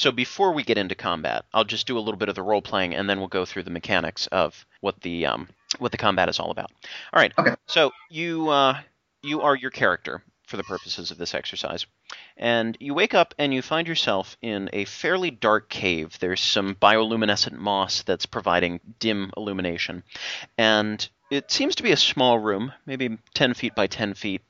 So before we get into combat, I'll just do a little bit of the role playing, and then we'll go through the mechanics of what the um, what the combat is all about. All right. Okay. So you uh, you are your character for the purposes of this exercise, and you wake up and you find yourself in a fairly dark cave. There's some bioluminescent moss that's providing dim illumination, and it seems to be a small room, maybe 10 feet by 10 feet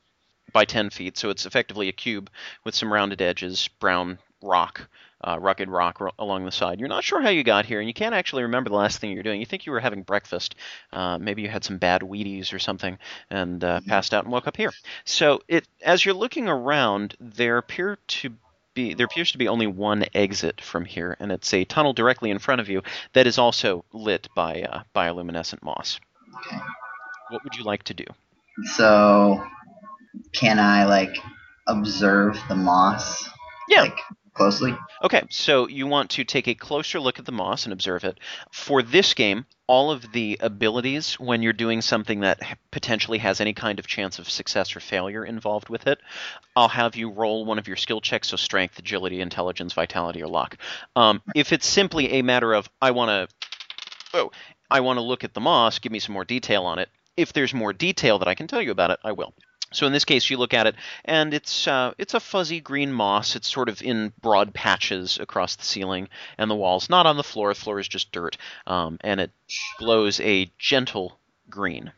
by 10 feet. So it's effectively a cube with some rounded edges, brown rock uh, rugged rock ro- along the side. You're not sure how you got here, and you can't actually remember the last thing you were doing. You think you were having breakfast. Uh, maybe you had some bad Wheaties or something and uh, passed out and woke up here. So it, as you're looking around, there appear to be there appears to be only one exit from here, and it's a tunnel directly in front of you that is also lit by uh, bioluminescent moss. Okay. What would you like to do? So, can I like observe the moss? Yeah. Like closely. Okay, so you want to take a closer look at the moss and observe it. For this game, all of the abilities, when you're doing something that potentially has any kind of chance of success or failure involved with it, I'll have you roll one of your skill checks, so strength, agility, intelligence, vitality, or luck. Um, if it's simply a matter of, I want to, oh, I want to look at the moss, give me some more detail on it. If there's more detail that I can tell you about it, I will. So in this case, you look at it, and it's uh, it's a fuzzy green moss. It's sort of in broad patches across the ceiling and the walls, not on the floor. The floor is just dirt, um, and it glows a gentle green.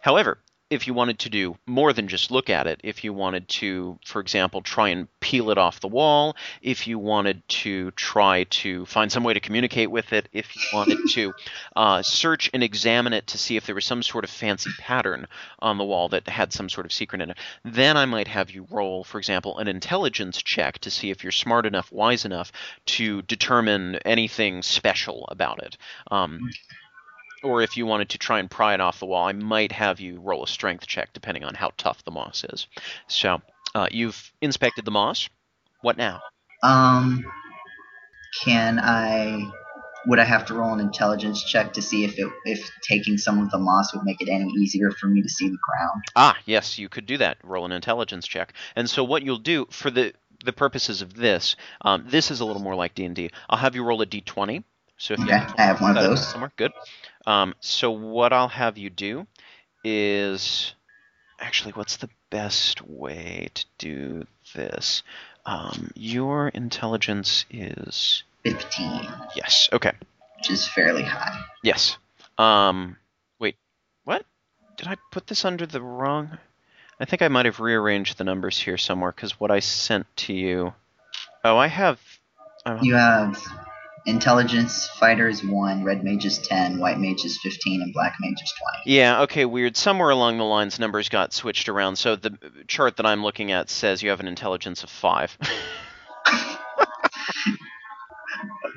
However, if you wanted to do more than just look at it, if you wanted to, for example, try and peel it off the wall, if you wanted to try to find some way to communicate with it, if you wanted to uh, search and examine it to see if there was some sort of fancy pattern on the wall that had some sort of secret in it, then I might have you roll, for example, an intelligence check to see if you're smart enough, wise enough to determine anything special about it. Um, or if you wanted to try and pry it off the wall, I might have you roll a strength check depending on how tough the moss is. So uh, you've inspected the moss. What now? Um, can I? Would I have to roll an intelligence check to see if it if taking some of the moss would make it any easier for me to see the ground? Ah, yes, you could do that. Roll an intelligence check. And so what you'll do for the the purposes of this, um, this is a little more like D and D. I'll have you roll a D20. So if you have I have one of those. somewhere, good. Um, so what I'll have you do is actually, what's the best way to do this? Um, your intelligence is Fifteen, yes. Okay. which is fairly high. Yes. Um, wait, what? Did I put this under the wrong? I think I might have rearranged the numbers here somewhere because what I sent to you. Oh, I have. oh, You have intelligence fighters one, red mages ten, white mages fifteen, and black mages twenty. Yeah, okay, weird. Somewhere along the lines, numbers got switched around. So the chart that I'm looking at says you have an intelligence of five.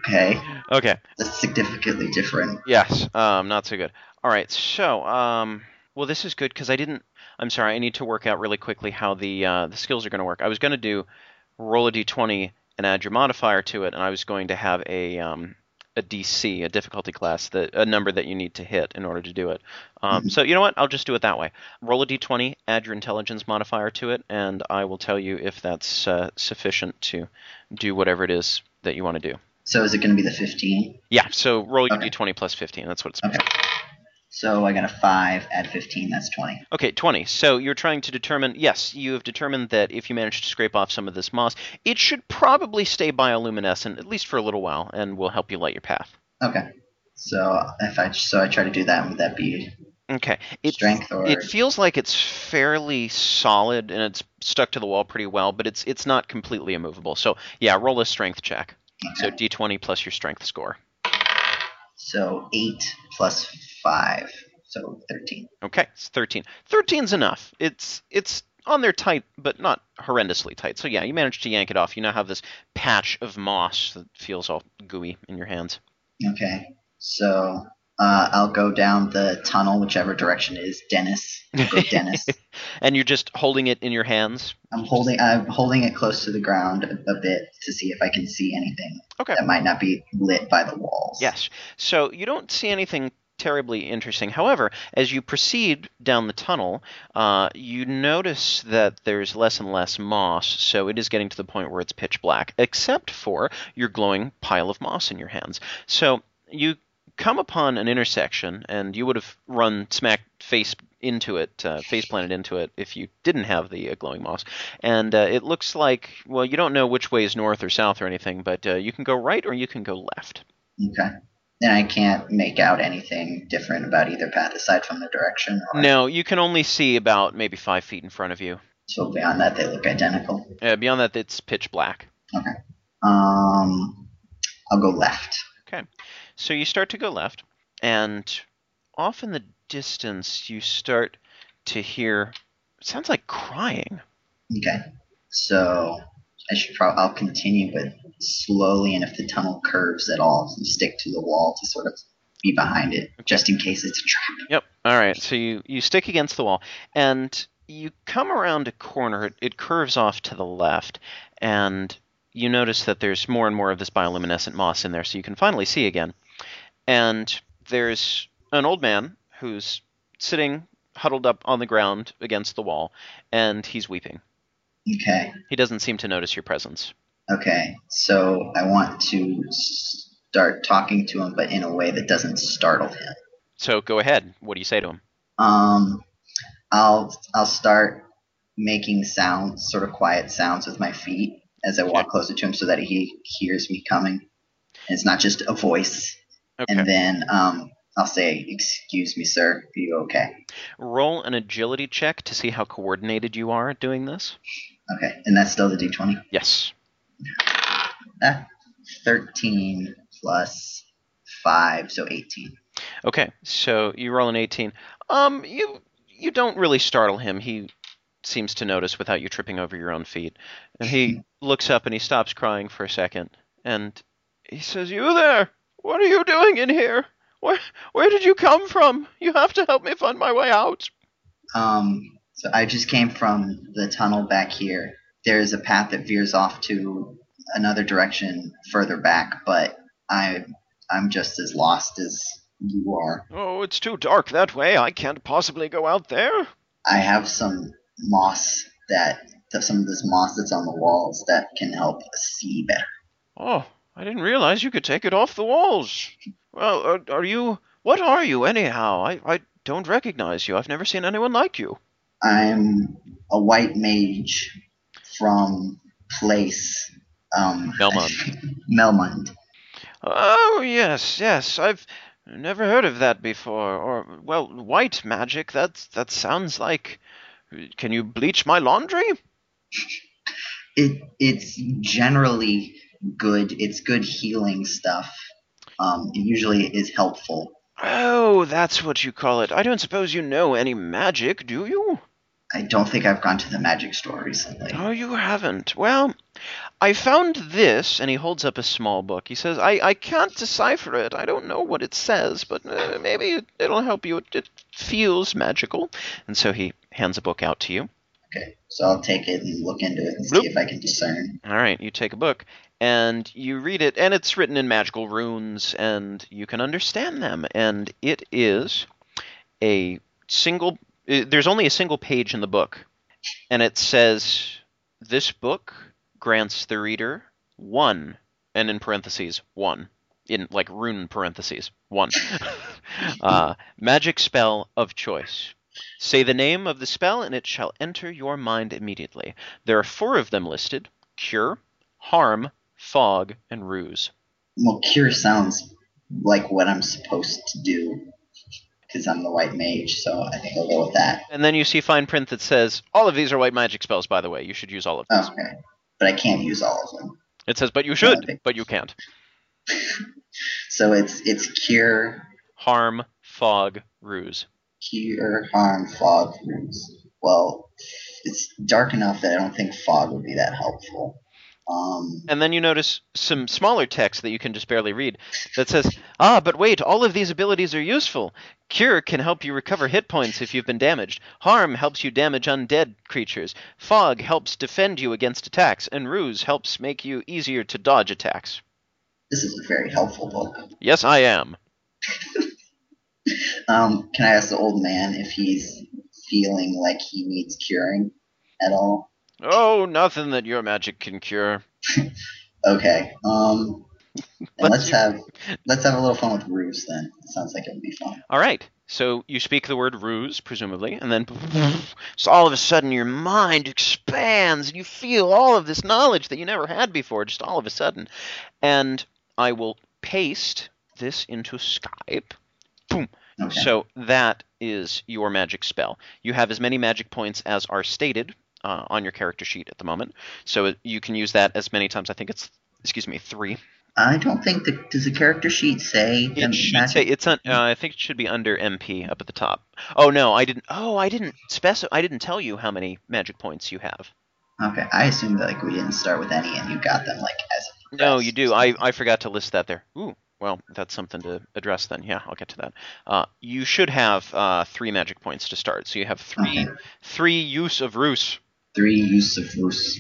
Okay, okay. that's significantly different. Yes. Um, not so good. All right. So, um, well, this is good because I didn't. I'm sorry. I need to work out really quickly how the uh, the skills are going to work. I was going to do roll a d20 and add your modifier to it, and I was going to have a um, a DC, a difficulty class, that a number that you need to hit in order to do it. Um, Mhm. So you know what? I'll just do it that way. Roll a d20, add your intelligence modifier to it, and I will tell you if that's uh, sufficient to do whatever it is that you want to do. So is it going to be the fifteen? Yeah. So roll your Okay. d20 plus 15. That's what it's. Okay. So I got a five, add fifteen, that's twenty. Okay, 20. So you're trying to determine, yes, you have determined that if you manage to scrape off some of this moss, it should probably stay bioluminescent, at least for a little while, and will help you light your path. Okay. So if I so I try to do that, would that be Okay. It, strength or it feels like it's fairly solid and it's stuck to the wall pretty well, but it's it's not completely immovable. So yeah, roll a strength check. So d20 plus your strength score. so eight plus five, so thirteen. Okay, it's 13. 13's enough. It's it's on there tight, but not horrendously tight. So yeah, you managed to yank it off. You now have this patch of moss that feels all gooey in your hands. Okay. So uh, I'll go down the tunnel, whichever direction is Dennis. Dennis. and you're just holding it in your hands. I'm holding I'm holding it close to the ground a, a bit to see if I can see anything Okay. that might not be lit by the walls. Yes. So you don't see anything terribly interesting. However, as you proceed down the tunnel, uh, you notice that there's less and less moss, so it is getting to the point where it's pitch black, except for your glowing pile of moss in your hands. So you come upon an intersection, and you would have run smack face into it, uh, face planted into it, if you didn't have the uh, glowing moss. And uh, it looks like, well, you don't know which way is north or south or anything, but uh, you can go right or you can go left. Okay. And I can't make out anything different about either path aside from the direction. Or, No, you can only see about maybe five feet in front of you. So beyond that, they look identical. Yeah, beyond that, it's pitch black. Okay. Um, I'll go left. Okay. So you start to go left, and off in the distance, you start to hear. Sounds like crying. Okay. So I should probably I'll continue, but slowly, and if the tunnel curves at all, stick to the wall to sort of be behind it, just in case it's a trap. Yep. All right. So you you stick against the wall, and you come around a corner. It, it curves off to the left, and you notice that there's more and more of this bioluminescent moss in there, so you can finally see again. And there's an old man who's sitting huddled up on the ground against the wall, and he's weeping. Okay. He doesn't seem to notice your presence. Okay. So I want to start talking to him, but in a way that doesn't startle him. So go ahead. What do you say to him? Um, I'll I'll start making sounds, sort of quiet sounds with my feet as I walk Okay. closer to him, so that he hears me coming. And it's not just a voice. Okay. And then um, I'll say, "Excuse me, sir. Are you okay?" Roll an agility check to see how coordinated you are at doing this. Okay. And that's still the d20. Yes. Ah, thirteen plus five, so eighteen. Okay. So you roll an 18. Um, you you don't really startle him. He seems to notice without you tripping over your own feet. And he looks up and he stops crying for a second. And he says, You there! What are you doing in here? Where, where did you come from? You have to help me find my way out. Um, so I just came from the tunnel back here. There is a path that veers off to another direction further back, but I I'm just as lost as you are. Oh, it's too dark that way. I can't possibly go out there. I have some moss that some of this moss that's on the walls that can help see better. Oh, I didn't realize you could take it off the walls. Well, are, are you. What are you, anyhow? I, I don't recognize you. I've never seen anyone like you. I'm a white mage from place um Melmond. Melmond. Oh, yes, yes. I've never heard of that before. Or, well, white magic. That, that sounds like. Can you bleach my laundry? It it's generally good. It's good healing stuff. Um, it usually is helpful. Oh, that's what you call it. I don't suppose you know any magic, do you? I don't think I've gone to the magic store recently. Oh, you haven't. Well, I found this, and he holds up a small book. He says, I, I can't decipher it. I don't know what it says, but uh, maybe it, it'll help you. It, it feels magical. And so he hands a book out to you. Okay, so I'll take it and look into it and Bloop. see if I can discern. All right, you take a book, and you read it, and it's written in magical runes, and you can understand them. And it is a single. There's only a single page in the book, and it says, "This book grants the reader one," and in parentheses one, in like rune parentheses one, uh, magic spell of choice. Say the name of the spell, and it shall enter your mind immediately. There are four of them listed: cure, harm, fog, and ruse. Well, cure sounds like what I'm supposed to do because I'm the white mage, so I think I'll go with that. And then you see fine print that says, all of these are white magic spells, by the way. You should use all of. Oh, okay, but I can't use all of them. It says, but you should, but you can't. So it's it's cure, Harm, fog, ruse. cure, harm, fog, ruse. Well, it's dark enough that I don't think fog would be that helpful. Um, And then you notice some smaller text that you can just barely read that says, Ah, but wait, all of these abilities are useful. Cure can help you recover hit points if you've been damaged. Harm helps you damage undead creatures. Fog helps defend you against attacks. And Ruse helps make you easier to dodge attacks. this is a very helpful book. Yes, I am. Um, can I ask the old man if he's feeling like he needs curing at all? Oh, nothing that your magic can cure. Okay. Um, Let's have let's have a little fun with ruse then. Sounds like it would be fun. All right. So you speak the word ruse, presumably, and then so all of a sudden your mind expands and you feel all of this knowledge that you never had before, just all of a sudden. And I will paste this into Skype. Boom. Okay. So that is your magic spell. You have as many magic points as are stated uh, on your character sheet at the moment. So you can use that as many times. I think it's, excuse me, three. I don't think the does the character sheet say It should say it's on. Uh, I think it should be under MP up at the top. Oh no, I didn't. Oh, I didn't specify. I didn't tell you how many magic points you have. Okay, I assumed that like we didn't start with any and you got them like as No, you do. I, I forgot to list that there. Ooh, well, that's something to address then. Yeah, I'll get to that. Uh, you should have uh, three magic points to start. So you have three Okay. three use of ruse. Three use of ruse.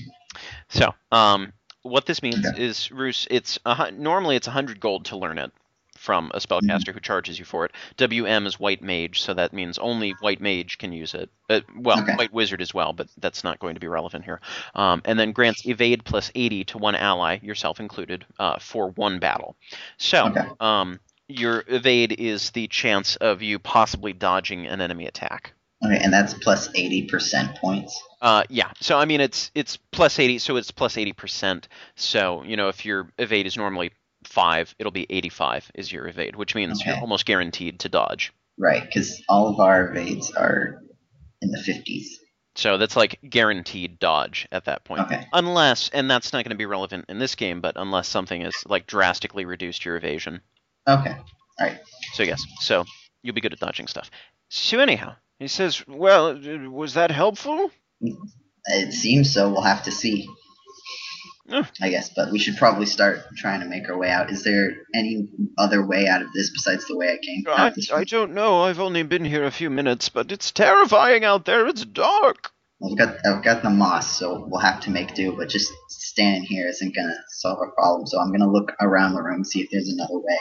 So, um, what this means is ruse. It's a, normally it's hundred gold to learn it from a spellcaster who charges you for it. WM is white mage, so that means only white mage can use it. Uh, well, Okay. white wizard as well, but that's not going to be relevant here. Um, and then grants evade plus eighty to one ally, yourself included, uh, for one battle. So, Okay. um, your evade is the chance of you possibly dodging an enemy attack. Okay, and that's plus eighty percent points. Uh, yeah. So I mean, it's it's plus eighty, so it's plus eighty percent. So you know, if your evade is normally five, it'll be eighty-five is your evade, which means you're almost guaranteed to dodge. Right, because all of our evades are in the fifties. So that's like guaranteed dodge at that point. Okay. Unless, and that's not going to be relevant in this game, but unless something has like drastically reduced your evasion. Okay. All right. So yes, so you'll be good at dodging stuff. So anyhow, he says, "Well, was that helpful?" It seems so. We'll have to see. I guess, but we should probably start trying to make our way out. Is there any other way out of this besides the way I came? I, I don't know. I've only been here a few minutes, but it's terrifying out there. It's dark. I've got I've got the moss, so we'll have to make do. But just standing here isn't gonna solve our problem. So I'm gonna look around the room, see if there's another way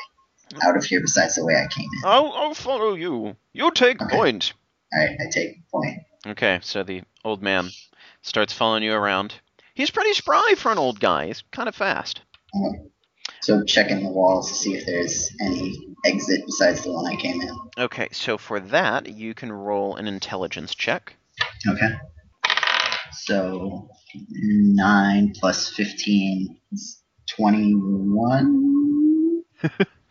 out of here besides the way I came in. I'll, I'll follow you. You take Okay. point. Right, I take point. Okay, so the old man starts following you around. He's pretty spry for an old guy. He's kind of fast. Mm-hmm. So checking the walls to see if there's any exit besides the one I came in. Okay, so for that, you can roll an intelligence check. Okay. So nine plus fifteen is twenty-one.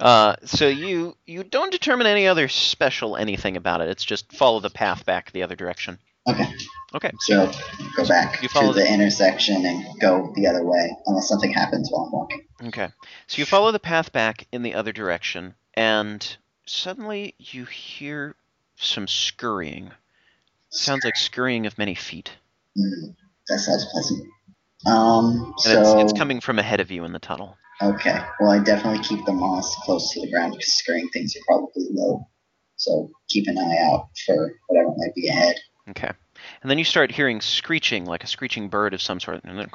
Uh, so you you don't determine any other special anything about it. It's just follow the path back the other direction. Okay. Okay. So go back You to follow the, the- intersection and go the other way, unless something happens while I'm walking. Okay. So you follow the path back in the other direction, and suddenly you hear some scurrying. Sounds like scurrying of many feet. Mm, that sounds pleasant. Um. And So it's, it's coming from ahead of you in the tunnel. Okay. Well, I definitely keep the moss close to the ground because scurrying things are probably low. So keep an eye out for whatever might be ahead. Okay. And then you start hearing screeching, like a screeching bird of some sort, and then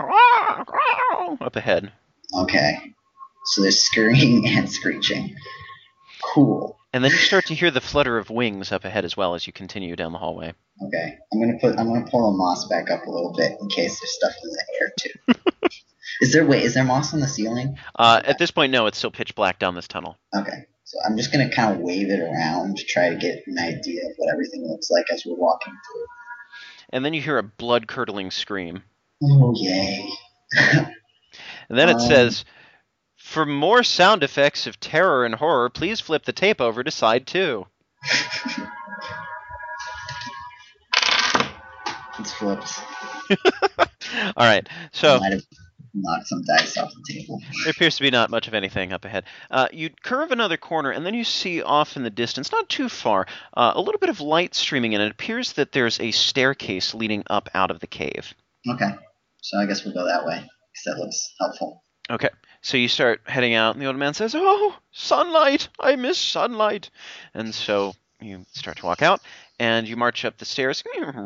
up ahead. Okay. So there's scurrying and screeching. Cool. And then you start to hear the flutter of wings up ahead as well as you continue down the hallway. Okay. I'm gonna put I'm gonna pull the moss back up a little bit in case there's stuff in the air too. is there wait, is there moss on the ceiling? Uh, at this point, no, it's still pitch black down this tunnel. Okay. So I'm just gonna kind of wave it around to try to get an idea of what everything looks like as we're walking through. And then you hear a blood curdling scream. Oh yay. And then it Um. says, For more sound effects of terror and horror, please flip the tape over to side two. it's flipped. All right, so knocked some dice off the table. there appears to be not much of anything up ahead. Uh, you curve another corner, and then you see off in the distance, not too far, uh, a little bit of light streaming in. It appears that there's a staircase leading up out of the cave. Okay. So I guess we'll go that way because that looks helpful. Okay. So you start heading out, and the old man says, Oh, sunlight! I miss sunlight! And so you start to walk out, and you march up the stairs,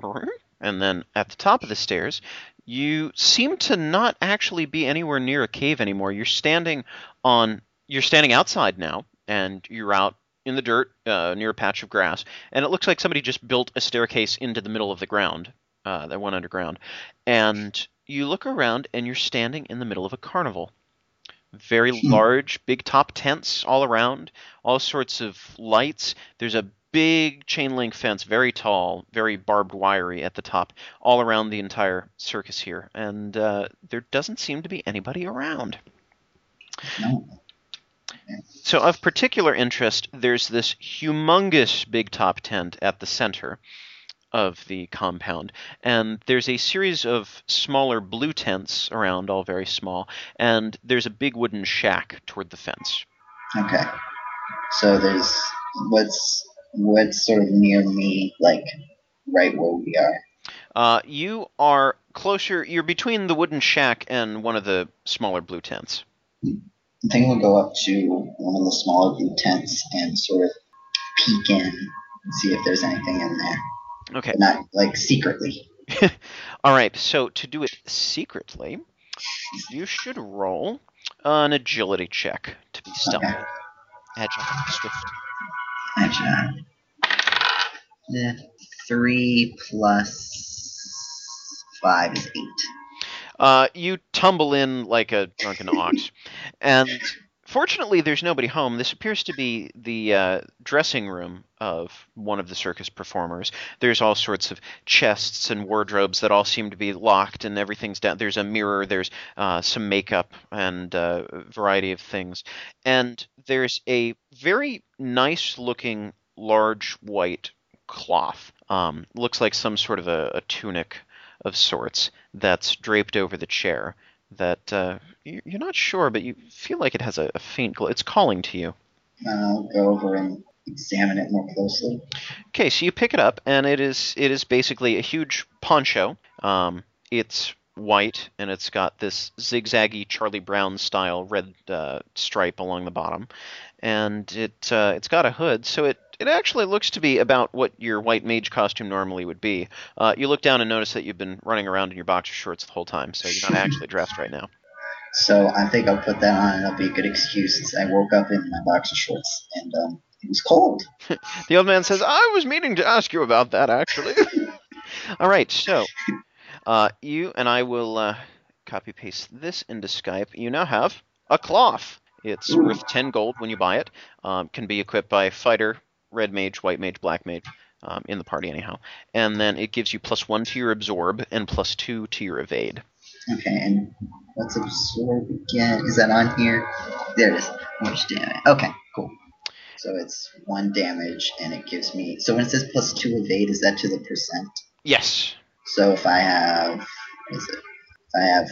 and then at the top of the stairs, you seem to not actually be anywhere near a cave anymore. You're standing on, you're standing outside now, and you're out in the dirt uh, near a patch of grass, and it looks like somebody just built a staircase into the middle of the ground uh, that went underground. And you look around, and you're standing in the middle of a carnival. Very large, big top tents all around, all sorts of lights. There's a big chain link fence, very tall, very barbed wiry at the top, all around the entire circus here. And uh, there doesn't seem to be anybody around. No. So, of particular interest, there's this humongous big top tent at the center of the compound, and there's a series of smaller blue tents around, all very small, and there's a big wooden shack toward the fence. Okay. So there's what's what's sort of near me, like right where we are. Uh, you are closer, you're between the wooden shack and one of the smaller blue tents. I think we'll go up to one of the smaller blue tents and sort of peek in and see if there's anything in there. Okay. But not like secretly. All right, so to do it secretly, you should roll an agility check to be stealthy. Okay. Agile, swift. Actually, the three plus five is eight. Uh, you tumble in like a drunken ox, and fortunately, there's nobody home. This appears to be the uh, dressing room of one of the circus performers. There's all sorts of chests and wardrobes that all seem to be locked, and everything's down. There's a mirror. There's uh, some makeup and uh, a variety of things, and there's a very nice-looking large white cloth. Um, looks like some sort of a, a tunic of sorts that's draped over the chair that uh, you- you're not sure, but you feel like it has a, a faint glow. It's calling to you. I'll go over and examine it more closely. Okay, so you pick it up, and it is it is basically a huge poncho. Um, it's white, and it's got this zigzaggy Charlie Brown style red uh, stripe along the bottom, and it uh, it's got a hood, so it it actually looks to be about what your white mage costume normally would be. Uh, you look down and notice that you've been running around in your boxer shorts the whole time, so you're not actually dressed right now. So I think I'll put that on, and it'll be a good excuse. Since I woke up in my boxer shorts, and um, it was cold. The old man says, I was meaning to ask you about that, actually. All right, so uh, you and I will uh, copy paste this into Skype. You now have a cloth. It's Ooh. worth 10 gold when you buy it. Um, can be equipped by fighter, red mage, white mage, black mage. Um, in the party, anyhow. And then it gives you plus one to your absorb and plus two to your evade. Okay, and what's absorb again? Is that on here? There it is. Which damage? Okay, cool. So it's one damage, and it gives me. So when it says plus two evade, is that to the percent? Yes. So if I have, what is it? If I have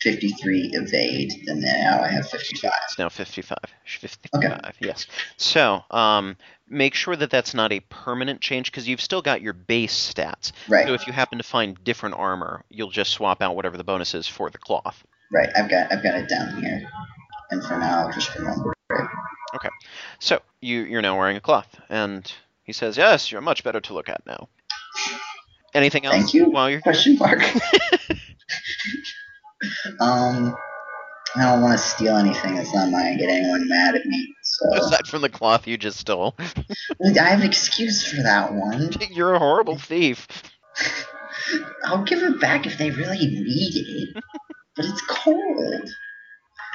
53 evade, then now I have 55. It's now 55. 55, okay. yes. So, um, make sure that that's not a permanent change because you've still got your base stats. Right, So if you happen to find different armor, you'll just swap out whatever the bonus is for the cloth. right. I've got I've got it down here, and for now I'll just remember it. Okay. So you you're now wearing a cloth, and he says, "Yes, you're much better to look at now." Anything else Thank you. while you're? Question mark. um, I don't want to steal anything that's not mine. and Get anyone mad at me. So Aside from the cloth you just stole, I have an excuse for that one. you're a horrible thief. I'll give it back if they really need it. but it's cold.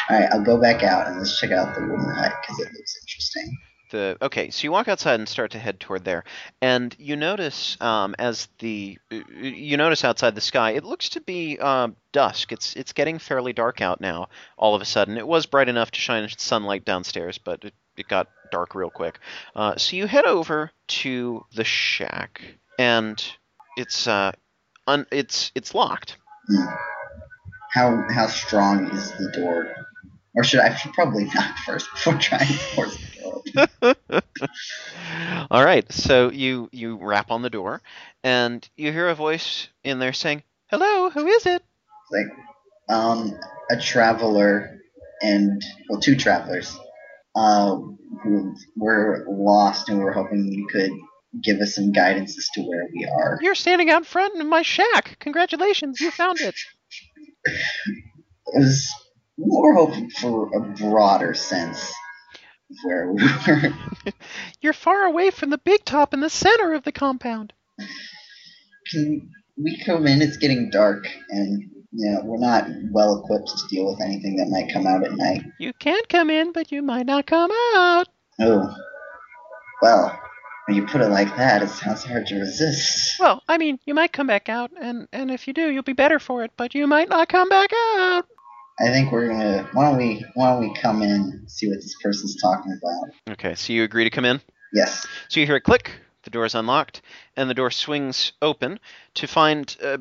All right, I'll go back out and let's check out the wooden hut because it looks interesting. The okay, so you walk outside and start to head toward there, and you notice um, as the you notice outside the sky, it looks to be uh, dusk. It's it's getting fairly dark out now. All of a sudden, it was bright enough to shine sunlight downstairs, but it, it got dark real quick. Uh, so you head over to the shack, and it's uh, un, it's it's locked. How how strong is the door? Or should I, probably knock first before trying to force the door open. All right, so you you rap on the door, and you hear a voice in there saying, "Hello, who is it?" like um a traveler and well two travelers uh who were lost and we were hoping you could give us some guidance as to where we are You're standing out front of my shack. Congratulations, you found it. it was more hoping for a broader sense where we were. You're far away from the big top in the center of the compound. Can we come in? It's getting dark, and you know we're not well equipped to deal with anything that might come out at night. You can't come in, but you might not come out. Oh, well, when you put it like that, it sounds hard to resist. Well, I mean, you might come back out, and, and if you do, you'll be better for it, but you might not come back out. I think we're gonna. Why don't we? Why don't we come in and see what this person's talking about? Okay, so you agree to come in? Yes. So you hear a click, the door is unlocked, and the door swings open to find a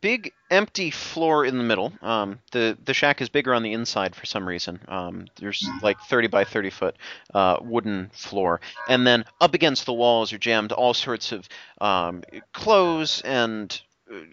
big empty floor in the middle. Um, the the shack is bigger on the inside for some reason. Um, there's like 30 by 30 foot uh, wooden floor, and then up against the walls are jammed all sorts of um, clothes and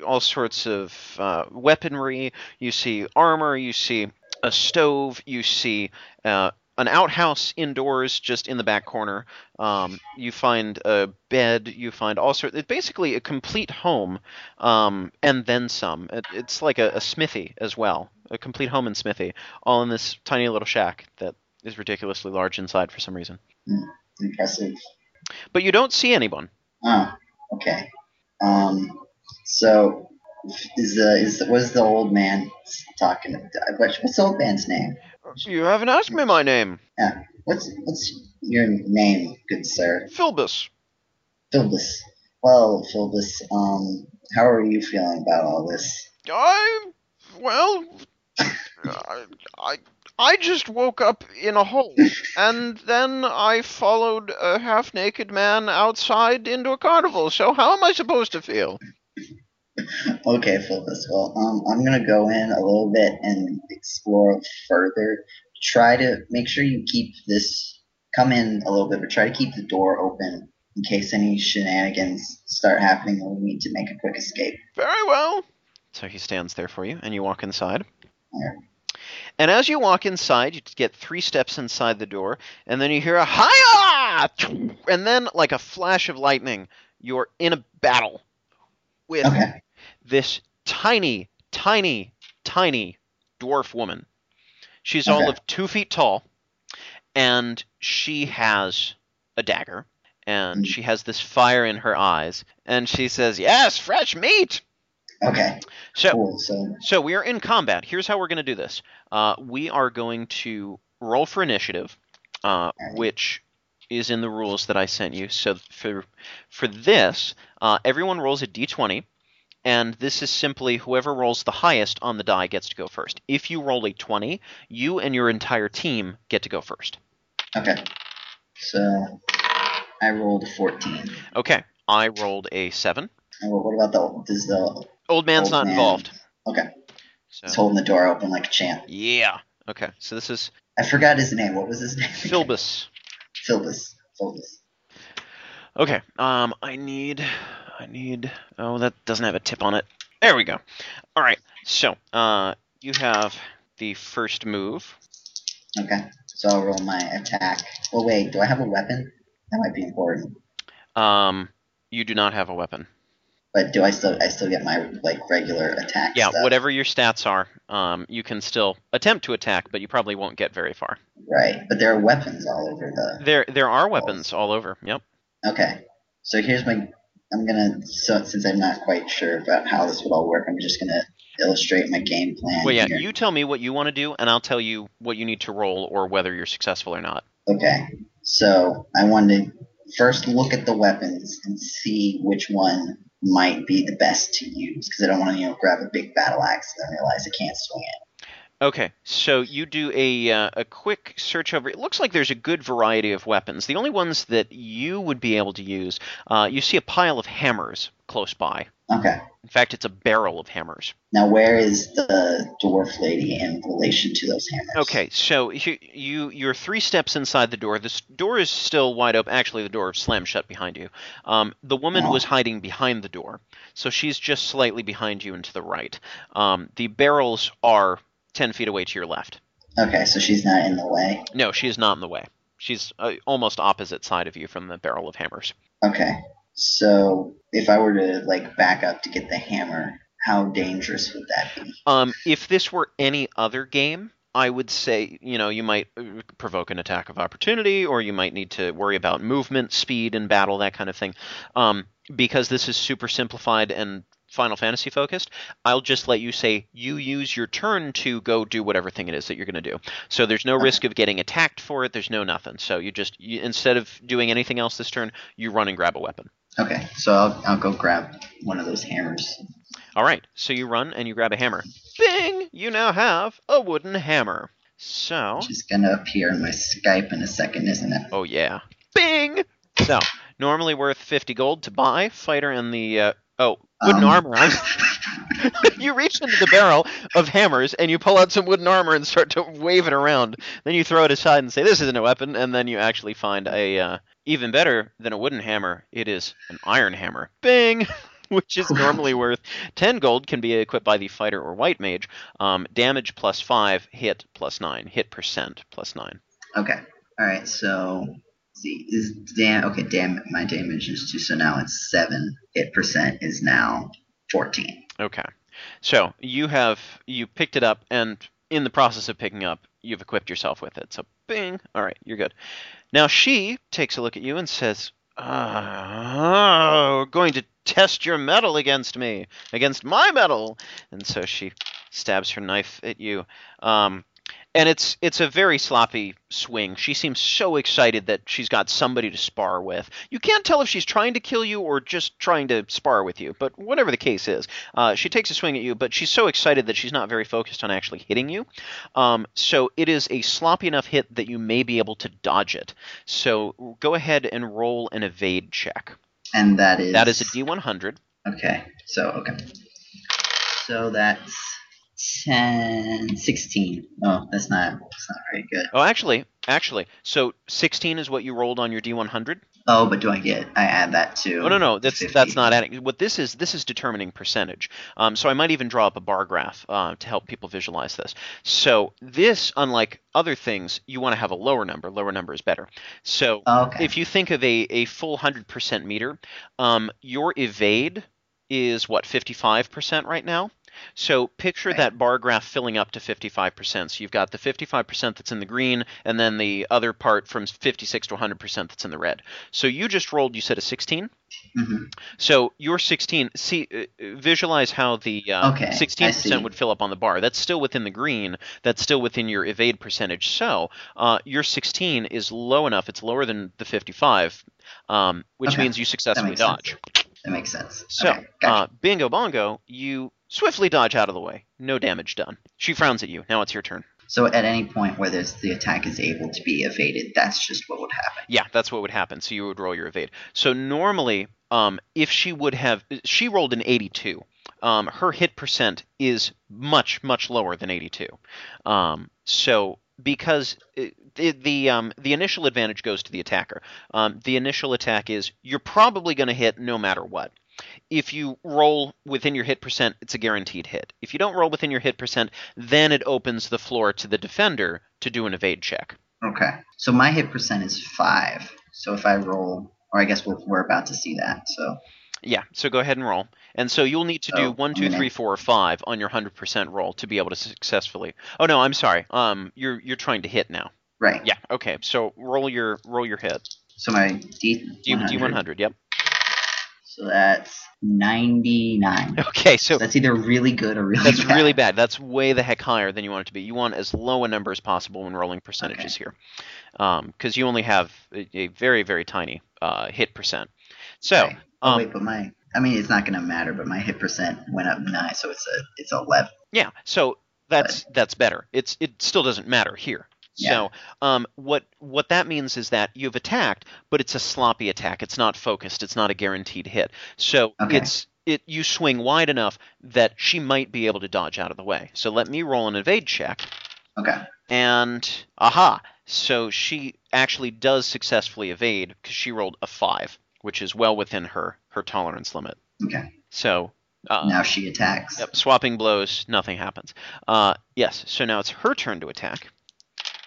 all sorts of uh, weaponry. You see armor. You see a stove. You see uh, an outhouse indoors, just in the back corner. Um, you find a bed. You find all sorts. It's basically a complete home, um, and then some. It, it's like a, a smithy as well, a complete home and smithy, all in this tiny little shack that is ridiculously large inside for some reason. Impressive. But you don't see anyone. Oh, okay. Um, so is the is the, is the old man talking? What's what's the old man's name? You haven't asked me my name. Yeah. What's what's your name, good sir? Philbus. Philbus. Well, Philbus, um, how are you feeling about all this? I well, I, I I just woke up in a hole, and then I followed a half-naked man outside into a carnival. So how am I supposed to feel? Okay, Philbus. Well, um, I'm gonna go in a little bit and explore further. Try to make sure you keep this. Come in a little bit, but try to keep the door open in case any shenanigans start happening and we need to make a quick escape. Very well. So he stands there for you, and you walk inside. Yeah. And as you walk inside, you get three steps inside the door, and then you hear a hiya! And then, like a flash of lightning, you're in a battle with Okay. This tiny, tiny, tiny dwarf woman. She's all of two feet tall, and she has a dagger, and Mm. she has this fire in her eyes, and she says, "Yes, fresh meat." Okay. So, Cool. So so we are in combat. Here's how we're going to do this. Uh, we are going to roll for initiative, uh, which is in the rules that I sent you. So for for this, uh, everyone rolls a d20, and this is simply whoever rolls the highest on the die gets to go first. If you roll a 20, you and your entire team get to go first. okay. So I rolled a 14. Okay, I rolled a seven. And what what about the does the Old man's Old not man. involved. okay? So It's holding the door open like a champ. yeah. Okay, so this is I forgot his name. What was his name? Philbus. Philbus. Philbus. Okay. Um, I need, I need. Oh, that doesn't have a tip on it. There we go. All right. So, uh, you have the first move. Okay. So I'll roll my attack. Well, wait. Do I have a weapon? That might be important. Um, you do not have a weapon. But do I still? I still get my like regular attack. Yeah, stuff. whatever your stats are, um, you can still attempt to attack, but you probably won't get very far. Right. But there are weapons all over the. There, there are weapons all over. Yep. Okay. So here's my. I'm gonna. So since I'm not quite sure about how this would all work, I'm just gonna illustrate my game plan. Well, yeah. here. You tell me what you want to do, and I'll tell you what you need to roll or whether you're successful or not. Okay. So I wanted to first look at the weapons and see which one might be the best to use because I don't want to you know grab a big battle axe and then realize I can't swing it. Okay, so you do a uh, a quick search over. It looks like there's a good variety of weapons. The only ones that you would be able to use, uh, you see a pile of hammers close by. Okay. In fact, it's a barrel of hammers. Now where is the dwarf lady in relation to those hammers? Okay, so you, you you're three steps inside the door. This door is still wide open. Actually, the door slammed shut behind you. Um, the woman Oh. was hiding behind the door, so she's just slightly behind you and to the right. Um, the barrels are ten feet away to your left. Okay, so she's not in the way. No, she is not in the way. She's uh, almost opposite side of you from the barrel of hammers. Okay. So if I were to like back up to get the hammer, how dangerous would that be? Um, if this were any other game, I would say, you know, you might uh, provoke an attack of opportunity, or you might need to worry about movement, speed and battle, that kind of thing. Um, because this is super simplified and Final Fantasy focused, I'll just let you say you use your turn to go do whatever thing it is that you're going to do. So there's no Okay. risk of getting attacked for it. There's no nothing. So you just you, instead of doing anything else this turn, you run and grab a weapon. Okay, so I'll, I'll go grab one of those hammers. All right. So you run and you grab a hammer. Bing! You now have a wooden hammer. So Which is gonna appear in my Skype in a second, isn't it? Oh yeah. Bing. So normally worth fifty gold to buy. Fighter and the uh, oh wooden Um, armor. I'm, you reach into the barrel of hammers and you pull out some wooden armor and start to wave it around. Then you throw it aside and say, "This isn't a weapon." And then you actually find a uh, even better than a wooden hammer. It is an iron hammer. Bing. Which is normally worth 10 gold, can be equipped by the fighter or white mage. Um, damage plus 5, hit plus 9, hit percent plus 9. Okay. All right. So see, is dam okay? Damn, my damage is two, so now it's seven. Hit percent is now fourteen. Okay. So you have you picked it up, and in the process of picking up, you've equipped yourself with it. So bing. All right, you're good. Now she takes a look at you and says, "Oh, we're going to test your metal against me, against my metal." And so she stabs her knife at you. Um, and it's it's a very sloppy swing. She seems so excited that she's got somebody to spar with. You can't tell if she's trying to kill you or just trying to spar with you, but whatever the case is, uh, she takes a swing at you. But she's so excited that she's not very focused on actually hitting you. Um, so it is a sloppy enough hit that you may be able to dodge it. So go ahead and roll an evade check. And that is That is a D100. Okay. So okay. So that's 10, 16. Oh, that's not that's not very good. Oh, actually, actually, so 16 is what you rolled on your D100. Oh, but do I get I add that to Oh no no that's 50? that's not adding. What this is this is determining percentage. Um, so I might even draw up a bar graph uh, to help people visualize this. So this, unlike other things, you want to have a lower number. Lower number is better. So okay. if you think of a a full hundred percent meter, um, your evade is what 55% right now. So picture Right. that bar graph filling up to 55%. So you've got the 55% that's in the green, and then the other part from 56 to 100% that's in the red. So you just rolled, you said a 16. Mhm. So your 16, see, uh, visualize how the uh, Okay, 16% would fill up on the bar. That's still within the green. That's still within your evade percentage. So uh, your 16 is low enough. It's lower than the 55, um, which Okay, means you successfully makes sense. dodge. That makes sense. So, okay, gotcha. uh, bingo bongo, you swiftly dodge out of the way. No damage done. She frowns at you. Now it's your turn. so at any point where there's the attack is able to be evaded, that's just what would happen. Yeah, that's what would happen. So you would roll your evade. So normally, um, if she would have, she rolled an 82. Um, her hit percent is much much lower than 82. Um, so because it, the the, um, the initial advantage goes to the attacker. Um, the initial attack is you're probably going to hit no matter what. If you roll within your hit percent, it's a guaranteed hit. If you don't roll within your hit percent, then it opens the floor to the defender to do an evade check. Okay. So my hit percent is five. So if I roll, or I guess we're, we're about to see that. So Yeah, so go ahead and roll. And so you'll need to do Oh, one, two, gonna- three, or five on your hundred percent roll to be able to successfully. Oh no, I'm sorry. Um, you're you're trying to hit now. right. Yeah. Okay. So roll your roll your hit. So my D D D one hundred. Yep. So that's ninety nine. Okay. So That's either really good or really that's bad. really bad. That's way the heck higher than you want it to be. You want as low a number as possible when rolling percentages here, because you only have a, a very very tiny uh, hit percent. So. Okay. Oh Um, wait, but my I mean it's not gonna matter, but my hit percent went up nine, so it's a it's eleven. Yeah, so that's that's better. It's it still doesn't matter here. Yeah. So um, what what that means is that you've attacked, but it's a sloppy attack. It's not focused. It's not a guaranteed hit. So Okay. it's it you swing wide enough that she might be able to dodge out of the way. So let me roll an evade check, Okay. and aha! So she actually does successfully evade because she rolled a five, which is well within her her tolerance limit. Okay. So. Uh, now she attacks. Yep, swapping blows, nothing happens. Uh, yes, so now it's her turn to attack.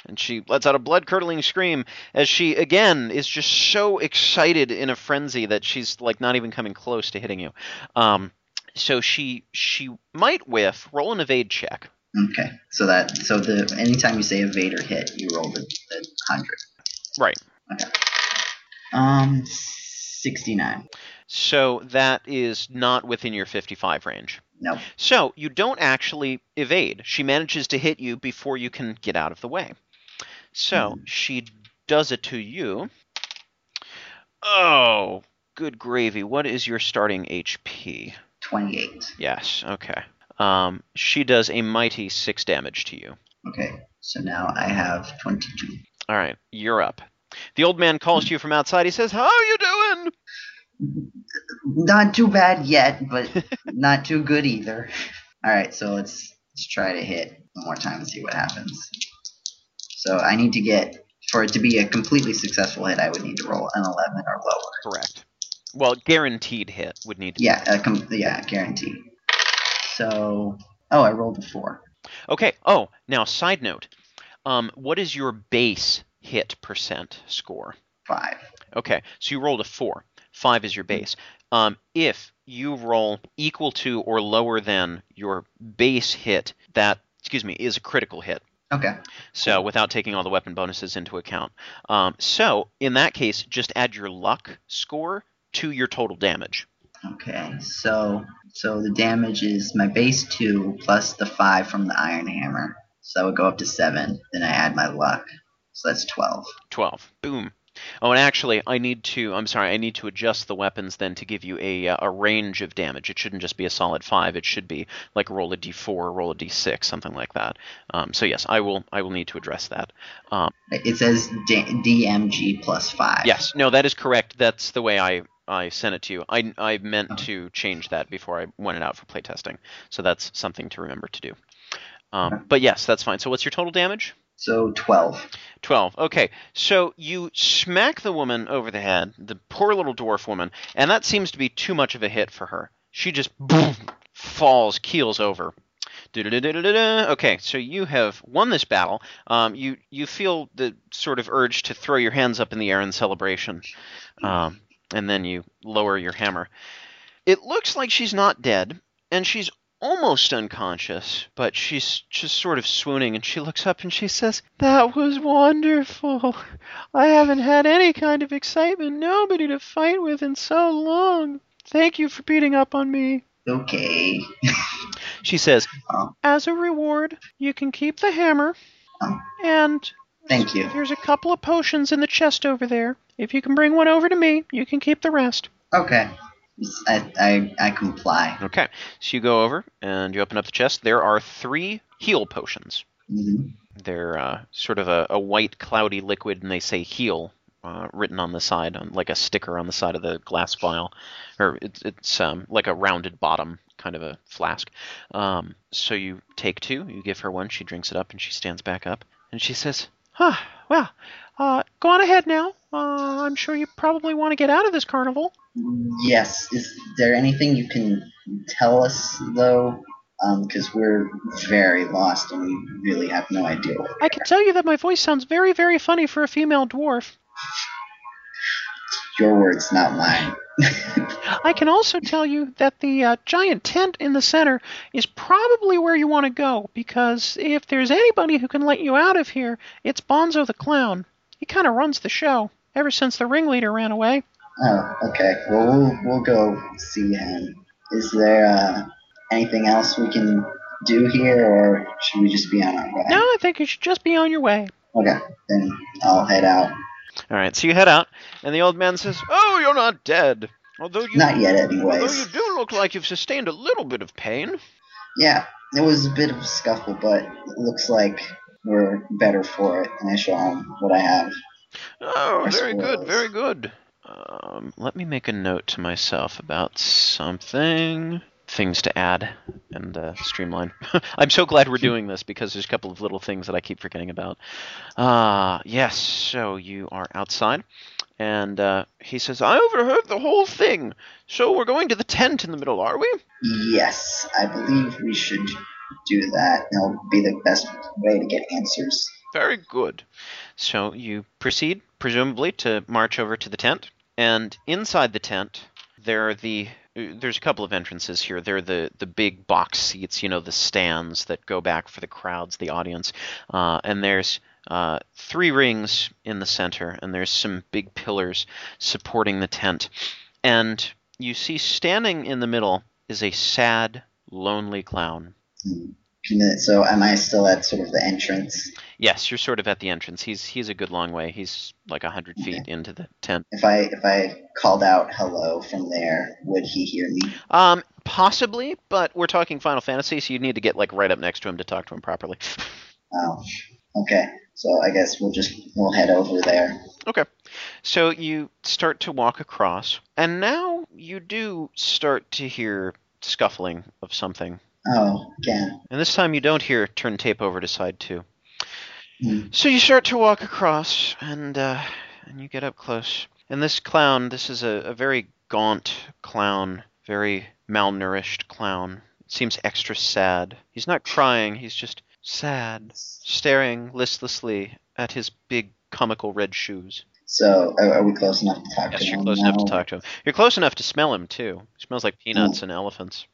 And she lets out a blood curdling scream as she, again, is just so excited in a frenzy that she's like not even coming close to hitting you. Um, so she she might whiff, roll an evade check. Okay. So that so the anytime you say evade or hit, you roll the, the hundred. Right. Okay. Um, sixty nine. So that is not within your 55 range. Nope. So you don't actually evade. She manages to hit you before you can get out of the way. So Hmm. she does it to you. Oh, good gravy. What is your starting HP? Twenty eight. Yes, okay. Um, she does a mighty six damage to you. Okay. So now I have twenty two. All right, you're up. The old man calls to you from outside. He says, "How are you doing?" Not too bad yet, but not too good either. All right. So let's let's try to hit one more time and see what happens. So I need to get for it to be a completely successful hit. I would need to roll an eleven or lower. Correct. Well, guaranteed hit would need to. Yeah. A com- yeah. Guaranteed. So oh, I rolled a four. Okay. Oh, now side note. Um, what is your base hit percent score? Five. Okay, so you rolled a four. Five is your base. Um, if you roll equal to or lower than your base hit, that excuse me is a critical hit. Okay. So without taking all the weapon bonuses into account. Um, so in that case, just add your luck score to your total damage. Okay, so so the damage is my base two plus the five from the iron hammer. So that would go up to seven. Then I add my luck. So that's twelve. 12. Boom. Oh, and actually, I need to. I'm sorry. I need to adjust the weapons then to give you a uh, a range of damage. It shouldn't just be a solid five. It should be like roll a d4, roll a d6, something like that. Um, so yes, I will. I will need to address that. Um, It says D- DMG plus five. yes. No, that is correct. That's the way I I sent it to you. I I meant to change that before I went it out for playtesting. So that's something to remember to do. Um, but yes, that's fine. So what's your total damage? So twelve. 12. Okay, so you smack the woman over the head, the poor little dwarf woman, and that seems to be too much of a hit for her. She just boom, falls, keels over. Okay, so you have won this battle. Um, you you feel the sort of urge to throw your hands up in the air in celebration, um, and then you lower your hammer. It looks like she's not dead, and she's almost unconscious, but she's just sort of swooning, and she looks up and she says, That was wonderful. I haven't had any kind of excitement, nobody to fight with in so long. Thank you for beating up on me. Okay. She says, Oh. As a reward, you can keep the hammer, Oh. and Thank you. there's a couple of potions in the chest over there. If you can bring one over to me, you can keep the rest. Okay. I I, I comply. Okay, so you go over and you open up the chest. There are three heal potions. hmm They're uh, sort of a, a white, cloudy liquid, and they say heal uh, written on the side, on like a sticker on the side of the glass vial, or it's, it's um, like a rounded bottom kind of a flask. Um, so you take two, you give her one, she drinks it up, and she stands back up, and she says, "Huh, well, uh, go on ahead now. Uh, I'm sure you probably want to get out of this carnival." Yes. Is there anything you can tell us though? Because we're very lost and we really have no idea. I can tell you that my voice sounds very, very funny for a female dwarf. Your words, not mine. I can also tell you that the uh, giant tent in the center is probably where you want to go, because if there's anybody who can let you out of here, it's Bonzo the Clown. He kind of runs the show, ever since the ringleader ran away. Oh, okay. Well, we'll we'll go see him. Is there uh, anything else we can do here, or should we just be on our way? No, I think you should just be on your way. Okay, then I'll head out. All right, so you head out, and the old man says, "Oh, you're not dead. Although you, Not yet, although you anyways. do look like you've sustained a little bit of pain." Yeah, it was a bit of a scuffle, but it looks like we're better for it. And I show him what I have. Oh, very good, very good. Um, let me make a note to myself about something. Things to add and uh, streamline. I'm so glad we're doing this because there's a couple of little things that I keep forgetting about. Ah, yes. So you are outside, and uh, he says, "I overheard the whole thing. So we're going to the tent in the middle, are we?" Yes, I believe we should do that. That'll be the best way to get answers. Very good. So you proceed, presumably, to march over to the tent, and inside the tent there are the there's a couple of entrances here. They're the the big box seats, you know, the stands that go back for the crowds, the audience, uh, and there's uh, three rings in the center, and there's some big pillars supporting the tent, and you see standing in the middle is a sad, lonely clown. Hmm. So am I still at sort of the entrance? Yes, you're sort of at the entrance. He's he's a good long way. He's like a hundred feet into the tent. If I if I called out hello from there, would he hear me? Um, possibly, but we're talking Final Fantasy, so you need to get like right up next to him to talk to him properly. Oh, okay. So I guess we'll just we'll head over there. Okay. So you start to walk across, and now you do start to hear scuffling of something. Oh, again. And this time you don't hear turn tape over to side two. Hmm. So you start to walk across, and uh, and you get up close. And this clown, this is a, a very gaunt clown, very malnourished clown. Seems extra sad. He's not crying. He's just sad, staring listlessly at his big comical red shoes. So are, are we close enough to talk Yes, to you're close now? enough to talk to him. You're close enough to smell him too. He smells like peanuts and elephants.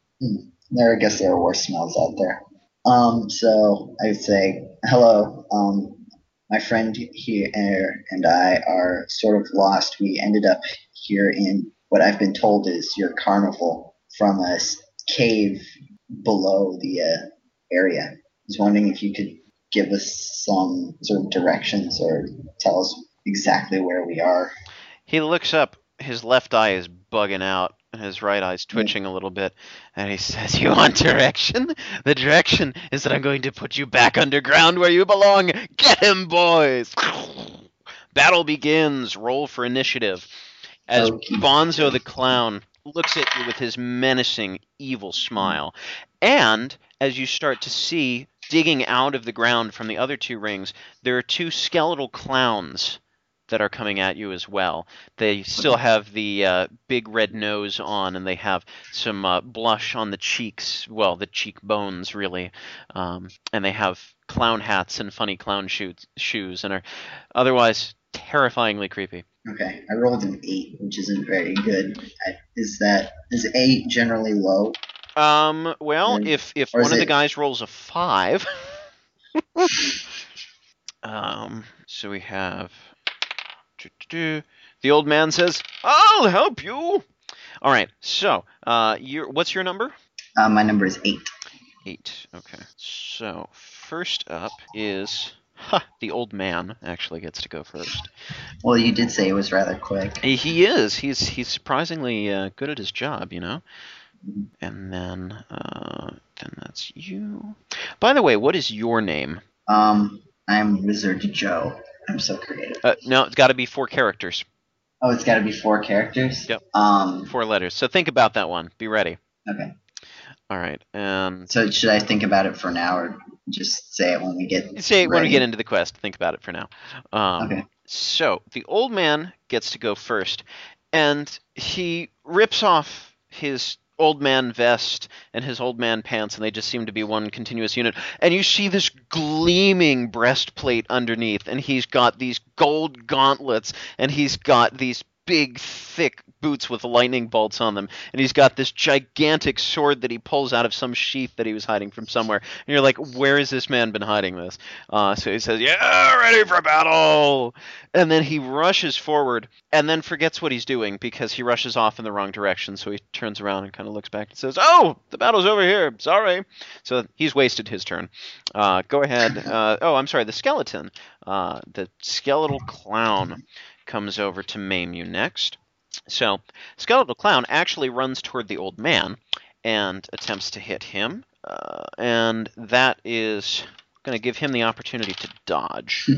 There, I guess there are worse smells out there. Um, so I say, hello. Um, my friend here and I are sort of lost. We ended up here in what I've been told is your carnival from a cave below the uh, area. I was wondering if you could give us some sort of directions or tell us exactly where we are. He looks up. His left eye is bugging out, and his right eye's twitching a little bit. And he says, "You want direction? The direction is that I'm going to put you back underground where you belong. Get him, boys!" Battle begins. Roll for initiative. As Bonzo the clown looks at you with his menacing, evil smile, and as you start to see digging out of the ground from the other two rings, there are two skeletal clowns that are coming at you as well. They still have the uh, big red nose on, and they have some uh, blush on the cheeks, well, the cheekbones, really. Um, and they have clown hats and funny clown shoes, shoes and are otherwise terrifyingly creepy. Okay, I rolled an eight, which isn't very good. Is that is eight generally low? Um, well, Mm. if if one of the guys rolls a five, um, so we have the old man says, "I'll help you." All right, so uh, your what's your number? Uh, my number is eight. Eight. Okay. So first up is ha, the old man. Actually, gets to go first. Well, you did say it was rather quick. He- He is. He's he's surprisingly uh, good at his job, you know. And then uh, then that's you. By the way, what is your name? Um, I'm Wizard Joe. I'm so creative. Uh, no, it's got to be four characters, Oh, it's got to be four characters. Yep. Um. four letters. So think about that one. Be ready. Okay. All right, and So should I think about it for now, or just say it when we get? say it when we get into the quest. Think about it for now. Um, Okay. So the old man gets to go first, and he rips off his old man vest and his old man pants, and they just seem to be one continuous unit. And you see this gleaming breastplate underneath, and he's got these gold gauntlets, and he's got these big, thick boots with lightning bolts on them, and he's got this gigantic sword that he pulls out of some sheath that he was hiding from somewhere. And you're like, where has this man been hiding this? Uh, so he says, "Yeah, ready for battle!" And then he rushes forward, and then forgets what he's doing because he rushes off in the wrong direction. So he turns around and kind of looks back and says, "Oh, the battle's over here. Sorry." So he's wasted his turn. Uh, go ahead. Uh, oh, I'm sorry. The skeleton, uh, the skeletal clown, comes over to maim you next. So skeletal clown actually runs toward the old man and attempts to hit him, uh, and that is going to give him the opportunity to dodge.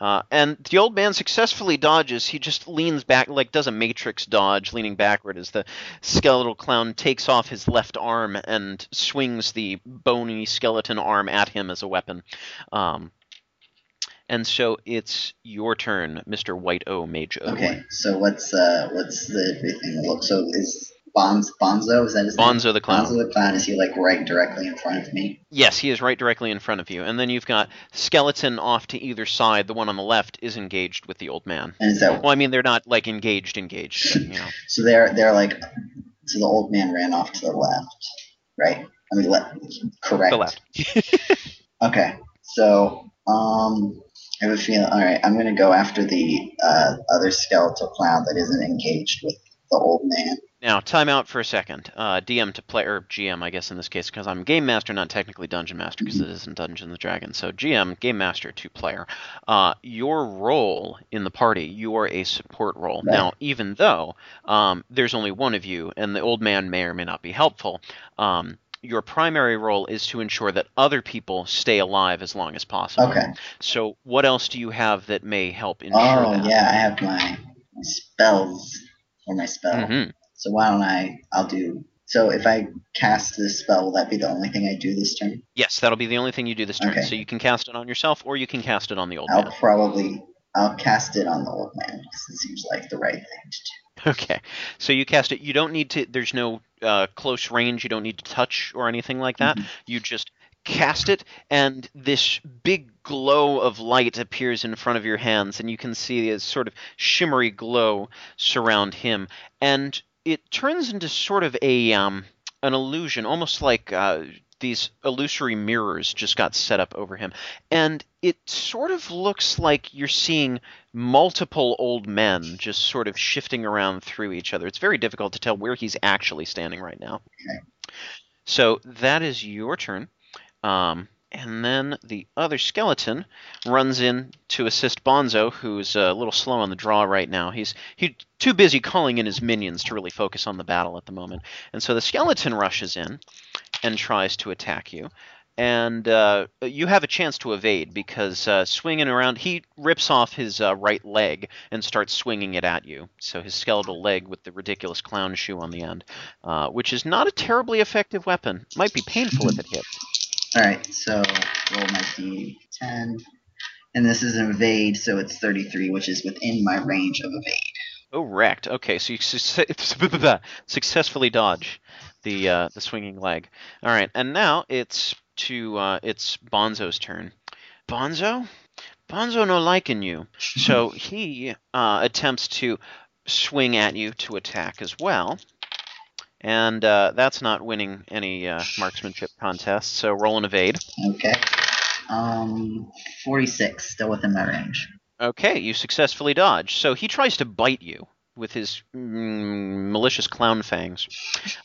Uh, and the old man successfully dodges. He just leans back, like does a matrix dodge, leaning backward as the skeletal clown takes off his left arm and swings the bony skeleton arm at him as a weapon. Um, and so it's your turn, Mr. White O Mage O. Okay. So what's uh what's the everything look? So is Bonz, Bonzo, is that his name? Bonzo the clown. Bonzo the clown. Is he like right directly in front of me? Yes, he is right directly in front of you. And then you've got skeleton off to either side. The one on the left is engaged with the old man. And is that Well, I mean, they're not like engaged, engaged. But, you know. so? They're they're like so the old man ran off to the left, right? I mean, le- correct. The left. Okay, so um, I have a feeling. All right, I'm gonna go after the uh, other skeletal clown that isn't engaged with the old man. Now, time out for a second. Uh, DM to play, or GM, I guess in this case, because I'm game master, not technically dungeon master, because it isn't Dungeons and Dragons. So GM, game master to player. Uh, your role in the party, you are a support role. Right. Now, even though um, there's only one of you, and the old man may or may not be helpful, um, your primary role is to ensure that other people stay alive as long as possible. Okay. So, what else do you have that may help ensure Oh that? yeah, I have my, my spells or my spell. hmm So why don't I? I'll do. So if I cast this spell, will that be the only thing I do this turn? Yes, that'll be the only thing you do this turn. Okay. So you can cast it on yourself, or you can cast it on the old man. I'll probably I'll cast it on the old man because it seems like the right thing to do. Okay, so you cast it. You don't need to. There's no uh, close range. You don't need to touch or anything like that. Mhm. You just cast it, and this big glow of light appears in front of your hands, and you can see a sort of shimmery glow surround him, and it turns into sort of a um, an illusion, almost like uh, these illusory mirrors just got set up over him, and it sort of looks like you're seeing multiple old men just sort of shifting around through each other. It's very difficult to tell where he's actually standing right now. Okay. So that is your turn. Um, and then the other skeleton runs in to assist Bonzo, who's a little slow on the draw right now. He's he too busy calling in his minions to really focus on the battle at the moment. And so the skeleton rushes in and tries to attack you. And uh, you have a chance to evade because uh, swinging around, he rips off his uh, right leg and starts swinging it at you. So his skeletal leg with the ridiculous clown shoe on the end, uh, which is not a terribly effective weapon. Might be painful if it hits. All right, so roll my d10, and this is an evade, so it's 33, which is within my range of evade. Oh, Correct. Okay, so you suc- successfully dodge the uh, the swinging leg. All right, and now it's to uh, it's Bonzo's turn. Bonzo, Bonzo no liking you, so he uh, attempts to swing at you to attack as well, and uh, that's not winning any uh, marksmanship contest. So roll an evade. Okay. Um, 46, still within my range. Okay, you successfully dodge. So he tries to bite you with his mm, malicious clown fangs.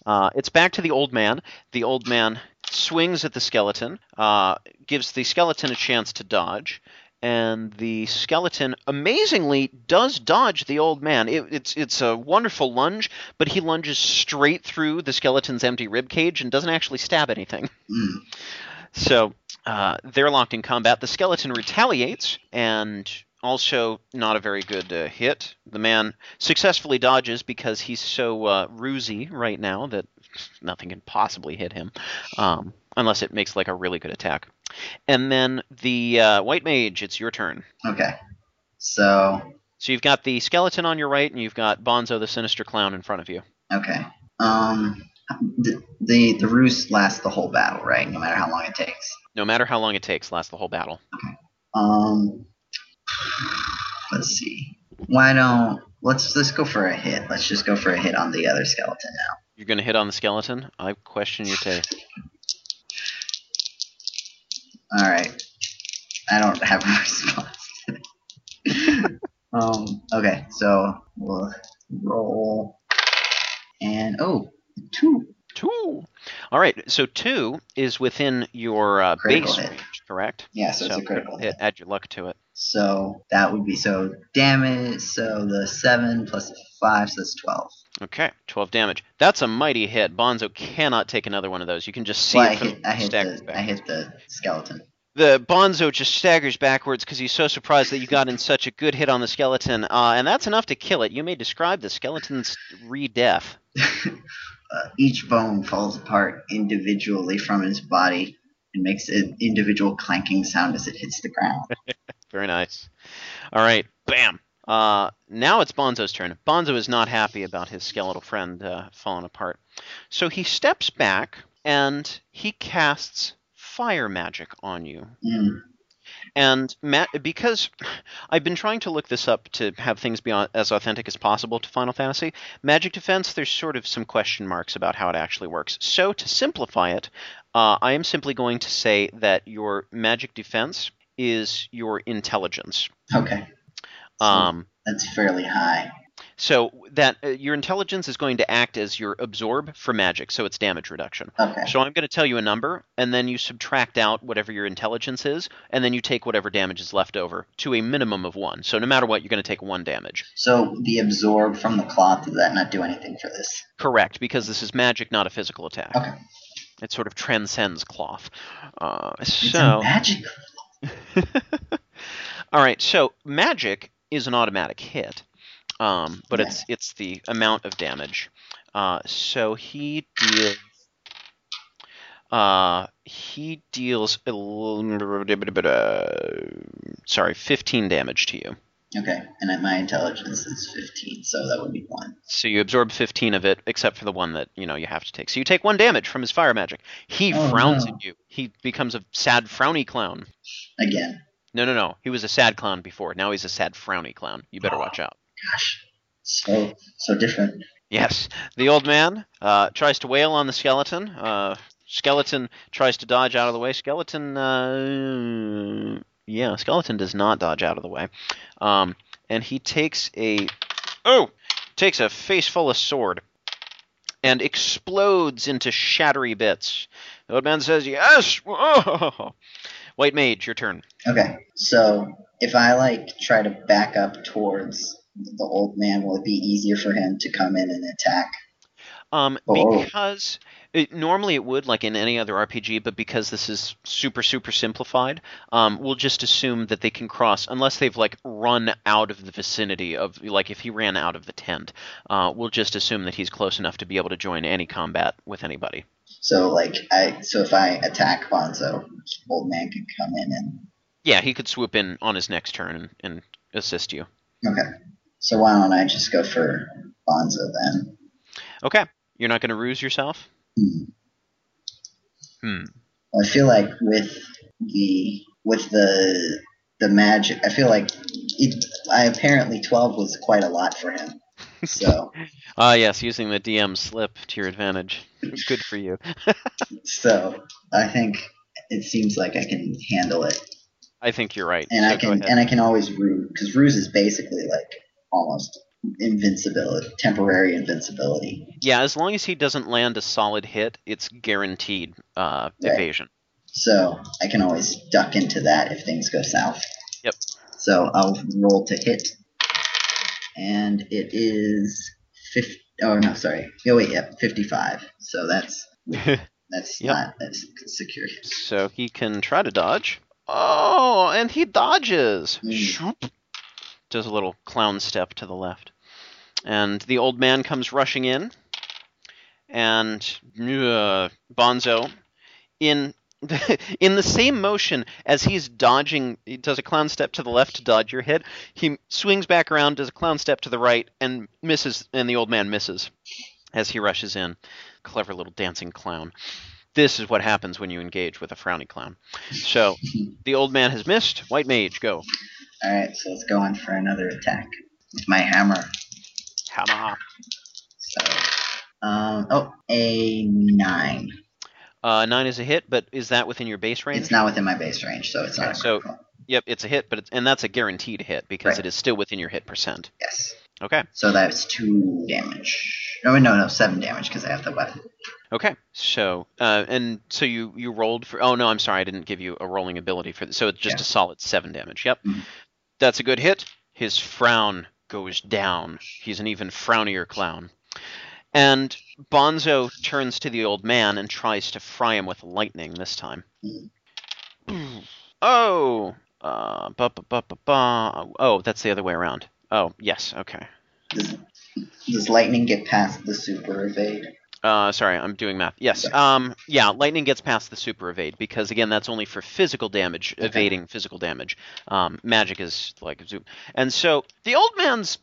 Uh, it's back to the old man. The old man swings at the skeleton, uh, gives the skeleton a chance to dodge, and the skeleton amazingly does dodge the old man. It, it's it's a wonderful lunge, but he lunges straight through the skeleton's empty rib cage and doesn't actually stab anything. Mm. So uh, they're locked in combat. The skeleton retaliates, and also not a very good uh, hit. The man successfully dodges because he's so uh, rusy right now that nothing can possibly hit him, um, unless it makes like a really good attack. And then the uh, white mage, it's your turn. Okay. So, So you've got the skeleton on your right, and you've got Bonzo the sinister clown in front of you. okay. Um, the, the, the ruse lasts the whole battle, right? No matter how long it takes. No matter how long it takes, lasts the whole battle. Okay. Um, let's see. Why don't let's let's go for a hit. Let's just go for a hit on the other skeleton now. You're going to hit on the skeleton. I question your taste. All right. I don't have a response. um. Okay. So we'll roll. And oh, two. Two. All right. So two is within your uh, Critical base hit. range, correct? Yeah. So, it's a critical hit. Add your luck to it. So that would be so damage. So the seven plus the five, so that's twelve. Okay, 12 damage. That's a mighty hit. Bonzo cannot take another one of those. You can just see Well, I it from hit. I hit the. back. I hit the skeleton. The Bonzo just staggers backwards because he's so surprised that you got in such a good hit on the skeleton, uh, and that's enough to kill it. You may describe the skeleton's re-death. uh, each bone falls apart individually from his body and makes an individual clanking sound as it hits the ground. Very nice. All right, bam. Uh, now it's Bonzo's turn. Bonzo is not happy about his skeletal friend uh, falling apart. So he steps back and he casts fire magic on you. Mm. And ma- because I've been trying to look this up to have things be as authentic as possible to Final Fantasy, magic defense, there's sort of some question marks about how it actually works. So to simplify it, uh, I am simply going to say that your magic defense is your intelligence. Okay. So Um, that's fairly high. so that uh, your intelligence is going to act as your absorb for magic, so it's damage reduction. Okay. So I'm going to tell you a number, and then you subtract out whatever your intelligence is, and then you take whatever damage is left over to a minimum of one. So no matter what, you're going to take one damage. So the absorb from the cloth, does that not do anything for this? Correct, because this is magic, not a physical attack. Okay. It sort of transcends cloth. Uh, so, magic. all right. So magic is an automatic hit, um, but it's it's the amount of damage. Uh, so he deals. Uh, he deals. Sorry, 15 damage to you. Okay. And at my intelligence is 15, so that would be one. So you absorb 15 of it, except for the one that you know you have to take. So you take one damage from his fire magic. He Oh, frowns no. at you. He becomes a sad, frowny clown. Again. No, no, no. He was a sad clown before. Now he's a sad, frowny clown. You better watch out. Gosh. So so different. Yes, the old man uh, tries to wail on the skeleton. Uh, skeleton tries to dodge out of the way. Skeleton, uh, yeah, skeleton does not dodge out of the way, um, and he takes a oh, takes a face full of sword, and explodes into shattery bits. The old man says, "Yes." Whoa. White mage, your turn. Okay. So if I like try to back up towards the old man, will it be easier for him to come in and attack? Um, Oh. because it, normally it would, like in any other RPG, but because this is super super simplified, um, we'll just assume that they can cross unless they've like run out of the vicinity of like if he ran out of the tent, uh, we'll just assume that he's close enough to be able to join any combat with anybody. So like I so if I attack Bonzo, old man can come in and Yeah, he could swoop in on his next turn and, and assist you. Okay. So why don't I just go for Bonzo then? Okay, you're not going to ruse yourself. Hmm. Hmm. I feel like with the with the the magic, I feel like it. I apparently twelve was quite a lot for him. So Ah, yes, using the DM slip to your advantage. Good for you. so I think it seems like I can handle it, I think you're right. and so I can and I can always ruse because ruse is basically like almost invincibility, temporary invincibility. Yeah, as long as he doesn't land a solid hit, it's guaranteed uh, Right. evasion. So I can always duck into that if things go south. Yep. So I'll roll to hit, and it is fifty. Oh no, sorry. Oh wait, yep, fifty-five. So that's that's Yep. not as secure. so he can try to dodge. Oh, and he dodges. Mm. Does a little clown step to the left. And the old man comes rushing in. And uh, Bonzo, in in the same motion as he's dodging, he does a clown step to the left to dodge your hit. He swings back around, does a clown step to the right, and misses. And the old man misses as he rushes in. Clever little dancing clown. This is what happens when you engage with a frowny clown. So the old man has missed. White mage, go. All right, so let's go on for another attack with my hammer. Hammer. So, um, oh, a nine. Uh, nine is a hit, but is that within your base range? It's not within my base range, so it's not. Okay, a so- critical. Yep, it's a hit, but it's, and that's a guaranteed hit because Right. it is still within your hit percent. yes. Okay. So that's two damage. No, no, no, seven damage because I have the weapon. Okay. So, uh, and so you you rolled for. Oh no, I'm sorry, I didn't give you a rolling ability for this. So it's just Yeah. a solid seven damage. Yep. Mhm. That's a good hit. His frown goes down. He's an even frownier clown. And Bonzo turns to the old man and tries to fry him with lightning this time. Oh, uh, ba, ba, ba, oh, that's the other way around. Oh, yes, okay. Does, does lightning get past the super evade? Uh, sorry, I'm doing math. Yes. Um, yeah, lightning gets past the super evade because again, that's only for physical damage, Okay. evading physical damage. Um, magic is like zoom, and so the old man's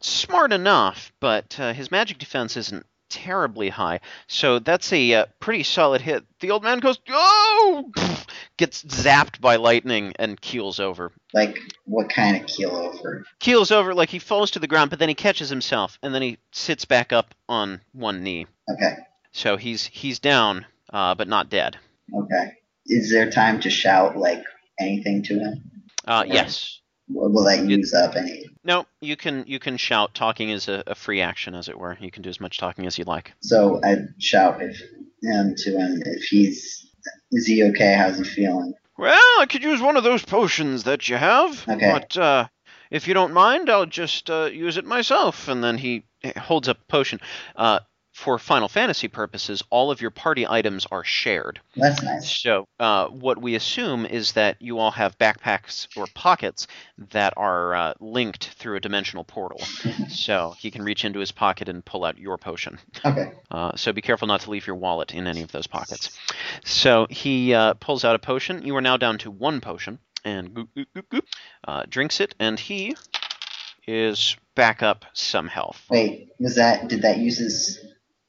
smart enough, but uh, his magic defense isn't terribly high. So that's a uh, pretty solid hit. The old man goes, oh, gets zapped by lightning and keels over. Like what kind of keel over? Keels over like he falls to the ground, but then he catches himself and then he sits back up on one knee. Okay. So he's he's down, uh, but not dead. Okay. Is there time to shout like anything to him? Uh, yes. Will that It- use up any? No, you can you can shout. Talking is a, a free action, as it were. You can do as much talking as you like. So I shout if him to him if he's is he okay? How's he feeling? Well, I could use one of those potions that you have, Okay. but uh, if you don't mind, I'll just uh, use it myself. And then he holds up a potion. Uh, for Final Fantasy purposes, all of your party items are shared. That's nice. So, uh, what we assume is that you all have backpacks or pockets that are uh, linked through a dimensional portal. so, he can reach into his pocket and pull out your potion. Okay. Uh, so, be careful not to leave your wallet in any of those pockets. So, he uh, pulls out a potion. You are now down to one potion. And goop, goop, goop, goop, uh, drinks it, and he is back up some health. Wait, was that did that use his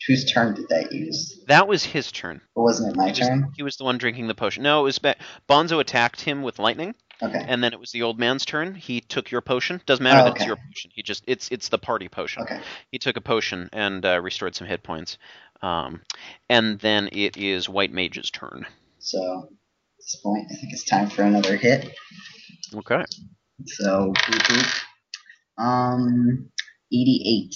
whose turn did that use? That was his turn. Or wasn't it my He was, turn? he was the one drinking the potion. No, it was ba- Bonzo attacked him with lightning. Okay. and then it was the old man's turn. He took your potion. Doesn't matter Oh, that it's your potion. He just it's it's the party potion. Okay. He took a potion and uh, restored some hit points. Um, and then it is White Mage's turn. So at this point I think it's time for another hit. Okay. So boop, boop. um eighty eight.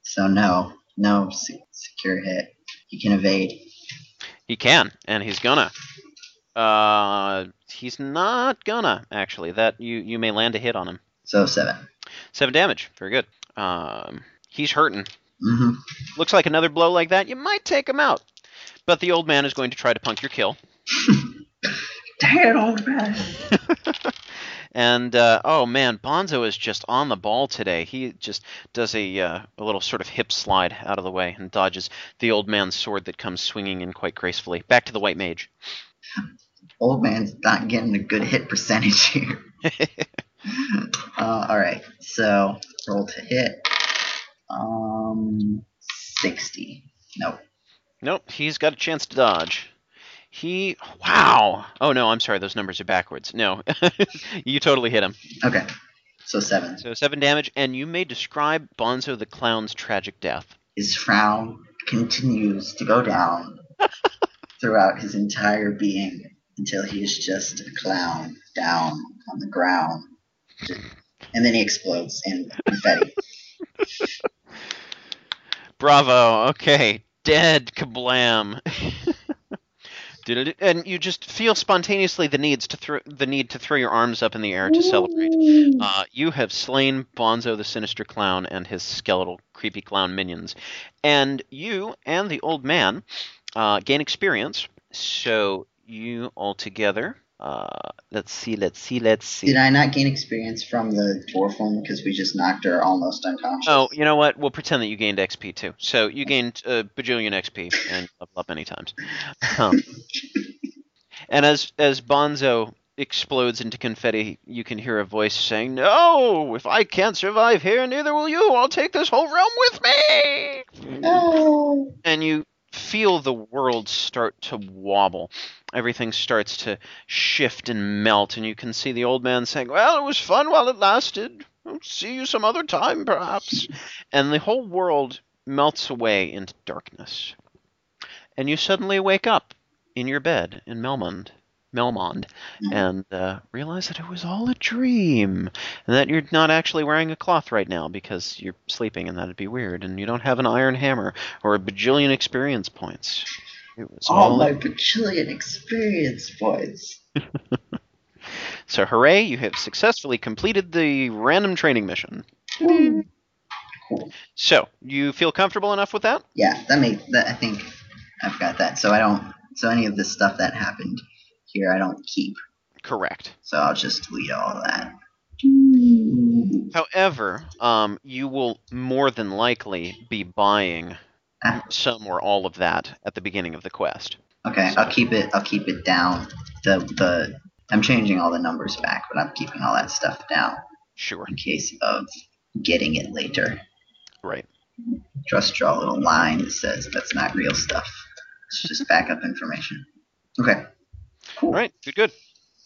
So no. No secure hit. He can evade. He can, and he's gonna. Uh, he's not gonna actually. That you you may land a hit on him. So seven. Seven damage. Very good. Um, he's hurting. Mm-hmm. Looks like another blow like that, you might take him out. But the old man is going to try to punk your kill. Dang it, old man. And uh, oh man, Bonzo is just on the ball today. He just does a uh, a little sort of hip slide out of the way and dodges the old man's sword that comes swinging in quite gracefully. Back to the white mage. Old man's not getting a good hit percentage here. uh, all right, so roll to hit. Um, sixty. Nope. nope, he's got a chance to dodge. He wow. Oh no, I'm sorry. Those numbers are backwards. No, you totally hit him. Okay, so seven. So seven damage, and you may describe Bonzo the clown's tragic death. His frown continues to go down throughout his entire being until he is just a clown down on the ground, and then he explodes in confetti. Bravo. Okay. Dead. Kablam. And you just feel spontaneously the needs to throw the need to throw your arms up in the air to celebrate. Uh, you have slain Bonzo the sinister clown and his skeletal creepy clown minions, and you and the old man uh, gain experience. So you all together. Uh, let's see. Let's see. Let's see. Did I not gain experience from the dwarf one because we just knocked her almost unconscious? Oh, you know what? We'll pretend that you gained XP too. So you gained a bajillion XP and leveled up many times. Um, and as as Bonzo explodes into confetti, you can hear a voice saying, "No! If I can't survive here, neither will you. I'll take this whole realm with me." No. And you feel the world start to wobble. Everything starts to shift and melt, and you can see the old man saying, Well, it was fun while it lasted. I'll see you some other time, perhaps. and the whole world melts away into darkness. And you suddenly wake up in your bed in Melmond. Melmond, Mhm. and uh, realize that it was all a dream, and that you're not actually wearing a cloth right now because you're sleeping, and that'd be weird, and you don't have an iron hammer or a bajillion experience points. It was All all my bajillion experience points. So, hooray, you have successfully completed the random training mission. So, you feel comfortable enough with that? Yeah, that makes that. I think I've got that. So I don't. So any of the stuff that happened here, I don't keep. Correct. So I'll just delete all that. However, um, you will more than likely be buying. Some or all of that at the beginning of the quest. Okay, I'll keep it. I'll keep it down. The the I'm changing all the numbers back, but I'm keeping all that stuff down Sure. in case of getting it later. Right. Just draw a little line that says that's not real stuff. It's just backup information. Okay. Cool. All right. Good. Good.